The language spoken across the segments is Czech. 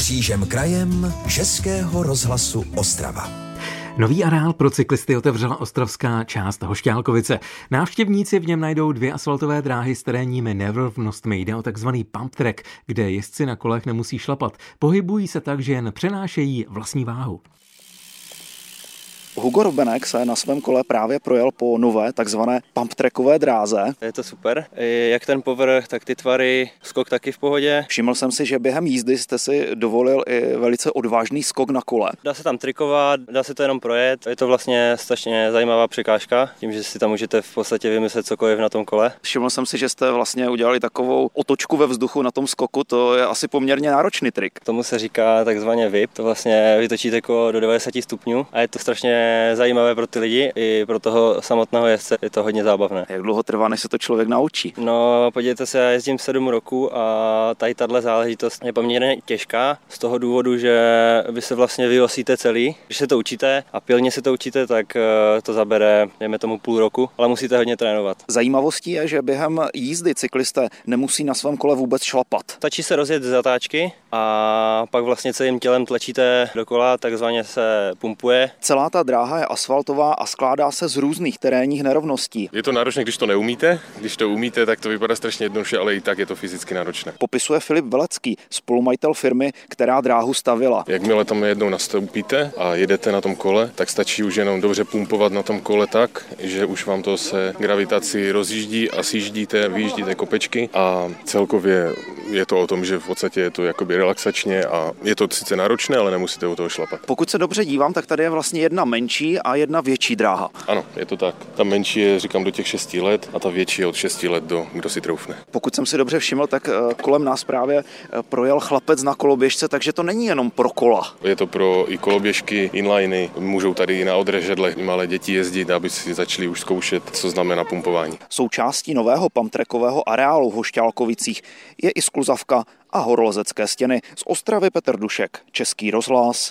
Křížem krajem Českého rozhlasu Ostrava. Nový areál pro cyklisty otevřela ostravská část Hošťálkovice. Návštěvníci v něm najdou dvě asfaltové dráhy s terénními nerovnostmi. Jde o takzvaný pump track, kde jezdci na kolech nemusí šlapat. Pohybují se tak, že jen přenášejí vlastní váhu. Hugo Robenek se na svém kole právě projel po nové takzvané pump trackové dráze. Je to super. Jak ten povrch, tak ty tvary, skok taky v pohodě. Všiml jsem si, že během jízdy jste si dovolil i velice odvážný skok na kole. Dá se tam trikovat, dá se to jenom projet. Je to vlastně strašně zajímavá překážka, tím, že si tam můžete v podstatě vymyslet cokoliv na tom kole. Všiml jsem si, že jste vlastně udělali takovou otočku ve vzduchu na tom skoku, to je asi poměrně náročný trik. Tomu se říká takzvaně VIP, to vlastně vytočíte kolo do 90 stupňů a je to strašně zajímavé pro ty lidi i pro toho samotného jezdce. Je to hodně zábavné. Jak dlouho trvá, než se to člověk naučí? No, podívejte se, já jezdím 7 roku a tady tahle záležitost je poměrně těžká z toho důvodu, že vy se vlastně vyosíte celý. Když se to učíte a pilně se to učíte, tak eh, to zabere, dejme tomu půl roku, ale musíte hodně trénovat. Zajímavostí je, že během jízdy cyklisté nemusí na svém kole vůbec šlapat. Stačí se rozjet z zatáčky a pak vlastně celým tělem tlačíte dokola, takzvaně se pumpuje. Celá ta dráha je asfaltová a skládá se z různých terénních nerovností. Je to náročné, když to neumíte. Když to umíte, tak to vypadá strašně jednoduše, ale i tak je to fyzicky náročné. Popisuje Filip Velecký, spolumajitel firmy, která dráhu stavila. Jakmile tam jednou nastoupíte a jedete na tom kole, tak stačí už jenom dobře pumpovat na tom kole tak, že už vám to se gravitaci rozjíždí a sjíždíte, vyjíždíte kopečky a celkově je to o tom, že v podstatě je to jakoby relaxačně a je to sice náročné, ale nemusíte u toho šlapat. Pokud se dobře dívám, tak tady je vlastně jedna menší a jedna větší dráha. Ano, je to tak. Ta menší je, říkám, do těch 6 let a ta větší je od 6 let do kdo si troufne. Pokud jsem si dobře všiml, tak eh, kolem nás právě eh, projel chlapec na koloběžce, takže to není jenom pro kola. Je to pro i koloběžky, inliny, můžou tady i na odrežedle malé děti jezdit, aby si začali už zkoušet, co znamená pumpování. Součástí nového pamtrekového areálu v Hošťálkovicích je i skluzavka a horolezecké stěny. Z Ostravy Petr Dušek, Český rozhlas.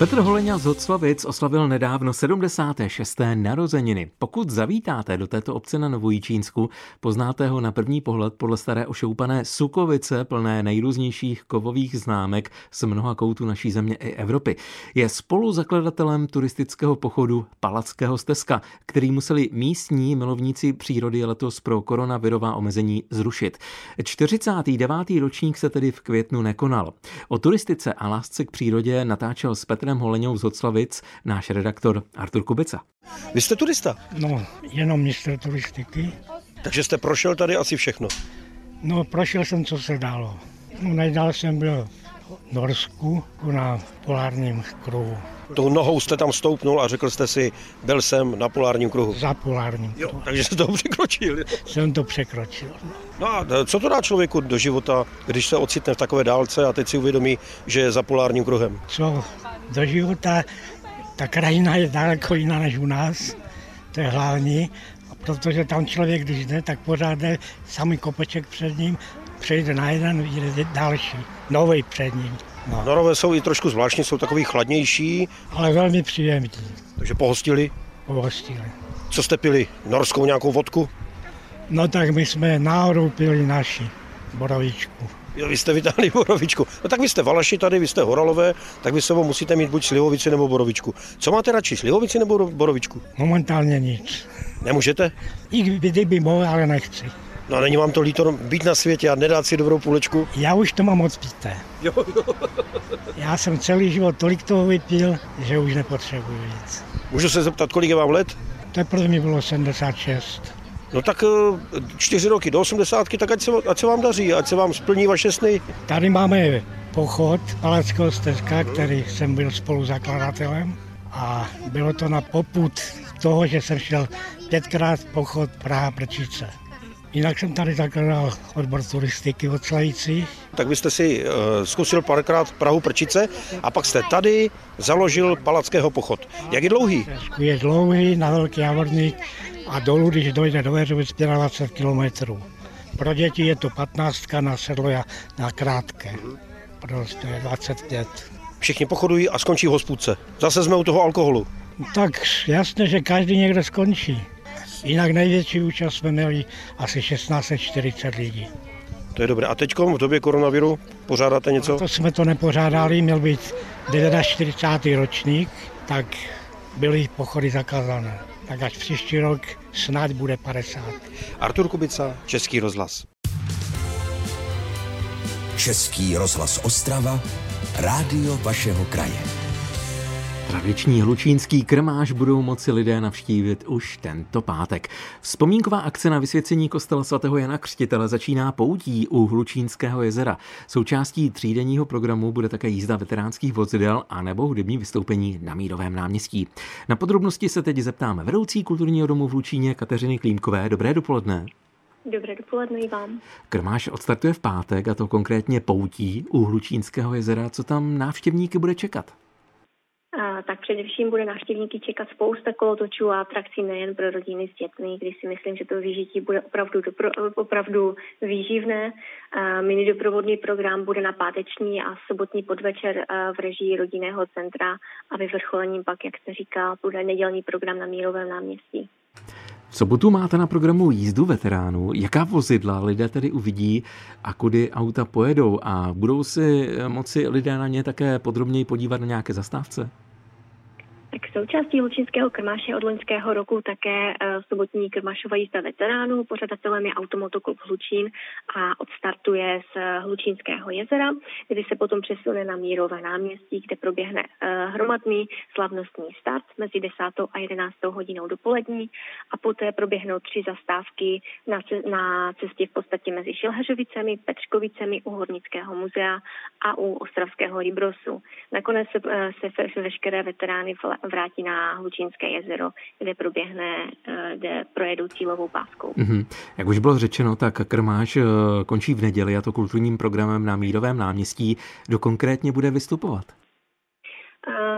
Petr Holeňa z Hoclavic oslavil nedávno 76. narozeniny. Pokud zavítáte do této obce na Novojíčínsku, poznáte ho na první pohled podle staré ošoupané Sukovice, plné nejrůznějších kovových známek z mnoha koutů naší země i Evropy. Je spoluzakladatelem turistického pochodu Palackého stezka, který museli místní milovníci přírody letos pro koronavirová omezení zrušit. 49. ročník se tedy v květnu nekonal. O turistice a lásce k přírodě natáčel s Petrem Petrem Holeňou z Hoclavic náš redaktor Artur Kubica. Vy jste turista? No, jenom mistr turistiky. Takže jste prošel tady asi všechno? No, prošel jsem, co se dalo. No, nejdál jsem byl v Norsku na polárním kruhu. Tou nohou jste tam stoupnul a řekl jste si, byl jsem na polárním kruhu. Za polárním kruhu. Jo, takže jste to překročil. Jsem to překročil. No. no a co to dá člověku do života, když se ocitne v takové dálce a teď si uvědomí, že je za polárním kruhem? Co do života, ta krajina je daleko jiná než u nás, to je hlavní, protože tam člověk, když jde, tak pořád jde samý kopeček před ním, přejde na jeden, jde další, nový před ním. No. Norové jsou i trošku zvláštní, jsou takový chladnější. Ale velmi příjemní. Takže pohostili? Pohostili. Co jste pili? Norskou nějakou vodku? No tak my jsme náhodou pili naši borovičku. Jo, vy jste vytáhli borovičku. No tak vy jste Valaši tady, vy jste Horalové, tak vy sebou musíte mít buď slivovici nebo borovičku. Co máte radši, slivovici nebo borovičku? Momentálně nic. Nemůžete? I kdyby mohl, ale nechci. No a není vám to líto být na světě a nedát si dobrou půlečku? Já už to mám moc píté. Jo, jo. Já jsem celý život tolik toho vypil, že už nepotřebuji víc. Můžu se zeptat, kolik je vám let? Teprve mi bylo 76. No tak eh, čtyři roky do 80, tak ať se, ať se vám daří, ať se vám splní vaše sny. Tady máme pochod Palackého stezka, který jsem byl spoluzakladatelem a bylo to na poput toho, že jsem šel pětkrát pochod Praha Prčice. Jinak jsem tady zakladal odbor turistiky od Slavící. Tak vy jste si uh, zkusil párkrát Prahu Prčice a pak jste tady založil Palackého pochod. Jak je dlouhý? Je dlouhý, na Velký Javorník a dolů, když dojde do Veřovic, 25 kilometrů. Pro děti je to 15, na sedlo na krátké. Prostě 25. Všichni pochodují a skončí v hospůdce. Zase jsme u toho alkoholu. Tak jasně, že každý někde skončí. Jinak největší účast jsme měli asi 1640 lidí. To je dobré. A teď v době koronaviru pořádáte něco? To jsme to nepořádali, měl být 49. ročník, tak byly pochody zakázané. Tak až příští rok snad bude 50. Artur Kubica, Český rozhlas. Český rozhlas Ostrava, rádio vašeho kraje. Tradiční hlučínský krmáž budou moci lidé navštívit už tento pátek. Vzpomínková akce na vysvěcení kostela svatého Jana Křtitele začíná poutí u Hlučínského jezera. Součástí třídenního programu bude také jízda veteránských vozidel a nebo hudební vystoupení na Mírovém náměstí. Na podrobnosti se teď zeptáme vedoucí kulturního domu v Hlučíně Kateřiny Klímkové. Dobré dopoledne. Dobré dopoledne i vám. Krmáš odstartuje v pátek, a to konkrétně poutí u Hlučínského jezera. Co tam návštěvníky bude čekat? Tak především bude návštěvníky čekat spousta kolotočů a atrakcí nejen pro rodiny s dětmi, kdy si myslím, že to vyžití bude opravdu, dopro, opravdu výživné. Mini doprovodný program bude na páteční a sobotní podvečer v režii rodinného centra a vyvrcholením pak, jak jste říkal, bude nedělní program na Mírovém náměstí. V sobotu máte na programu jízdu veteránů. Jaká vozidla lidé tedy uvidí a kudy auta pojedou a budou si moci lidé na ně také podrobněji podívat na nějaké zastávce? Součástí Lučinského krmáše od loňského roku také uh, sobotní krmašová jízda veteránů. Pořadatelem je Automotoklub Hlučín a odstartuje z Hlučínského jezera, kdy se potom přesune na Mírové náměstí, kde proběhne uh, hromadný slavnostní start mezi 10. a 11. hodinou dopolední a poté proběhnou tři zastávky na, cestě v podstatě mezi Šilhařovicemi, Petřkovicemi u Hornického muzea a u Ostravského Librosu. Nakonec se, se veškeré veterány vrátí na Hlučínské jezero, kde proběhne, eh, kde projedou cílovou páskou. Mm-hmm. Jak už bylo řečeno, tak Krmáš eh, končí v neděli a to kulturním programem na Mírovém náměstí. Kdo konkrétně bude vystupovat?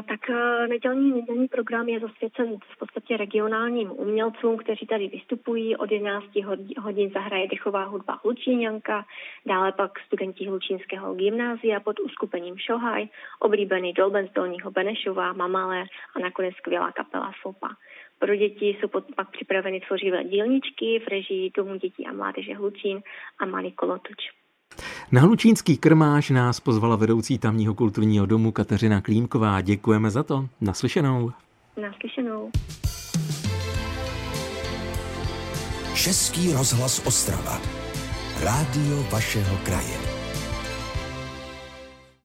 Tak eh, nedělní, nedělní program je zasvěcen v podstatě regionálním umělcům, kteří tady vystupují. Od 11 hodin zahraje dechová hudba Hlučíňanka, dále pak studenti Hlučínského gymnázia pod uskupením Šohaj, oblíbený Dolben z Dolního Benešova, Mamale a nakonec skvělá kapela Fopa. Pro děti jsou pak připraveny tvořivé dílničky v režii Domu dětí a mládeže Hlučín a Malý kolotoč. Na Hlučínský krmáž nás pozvala vedoucí tamního kulturního domu Kateřina Klímková. Děkujeme za to. Naslyšenou. Naslyšenou. Český rozhlas Ostrava. Rádio vašeho kraje.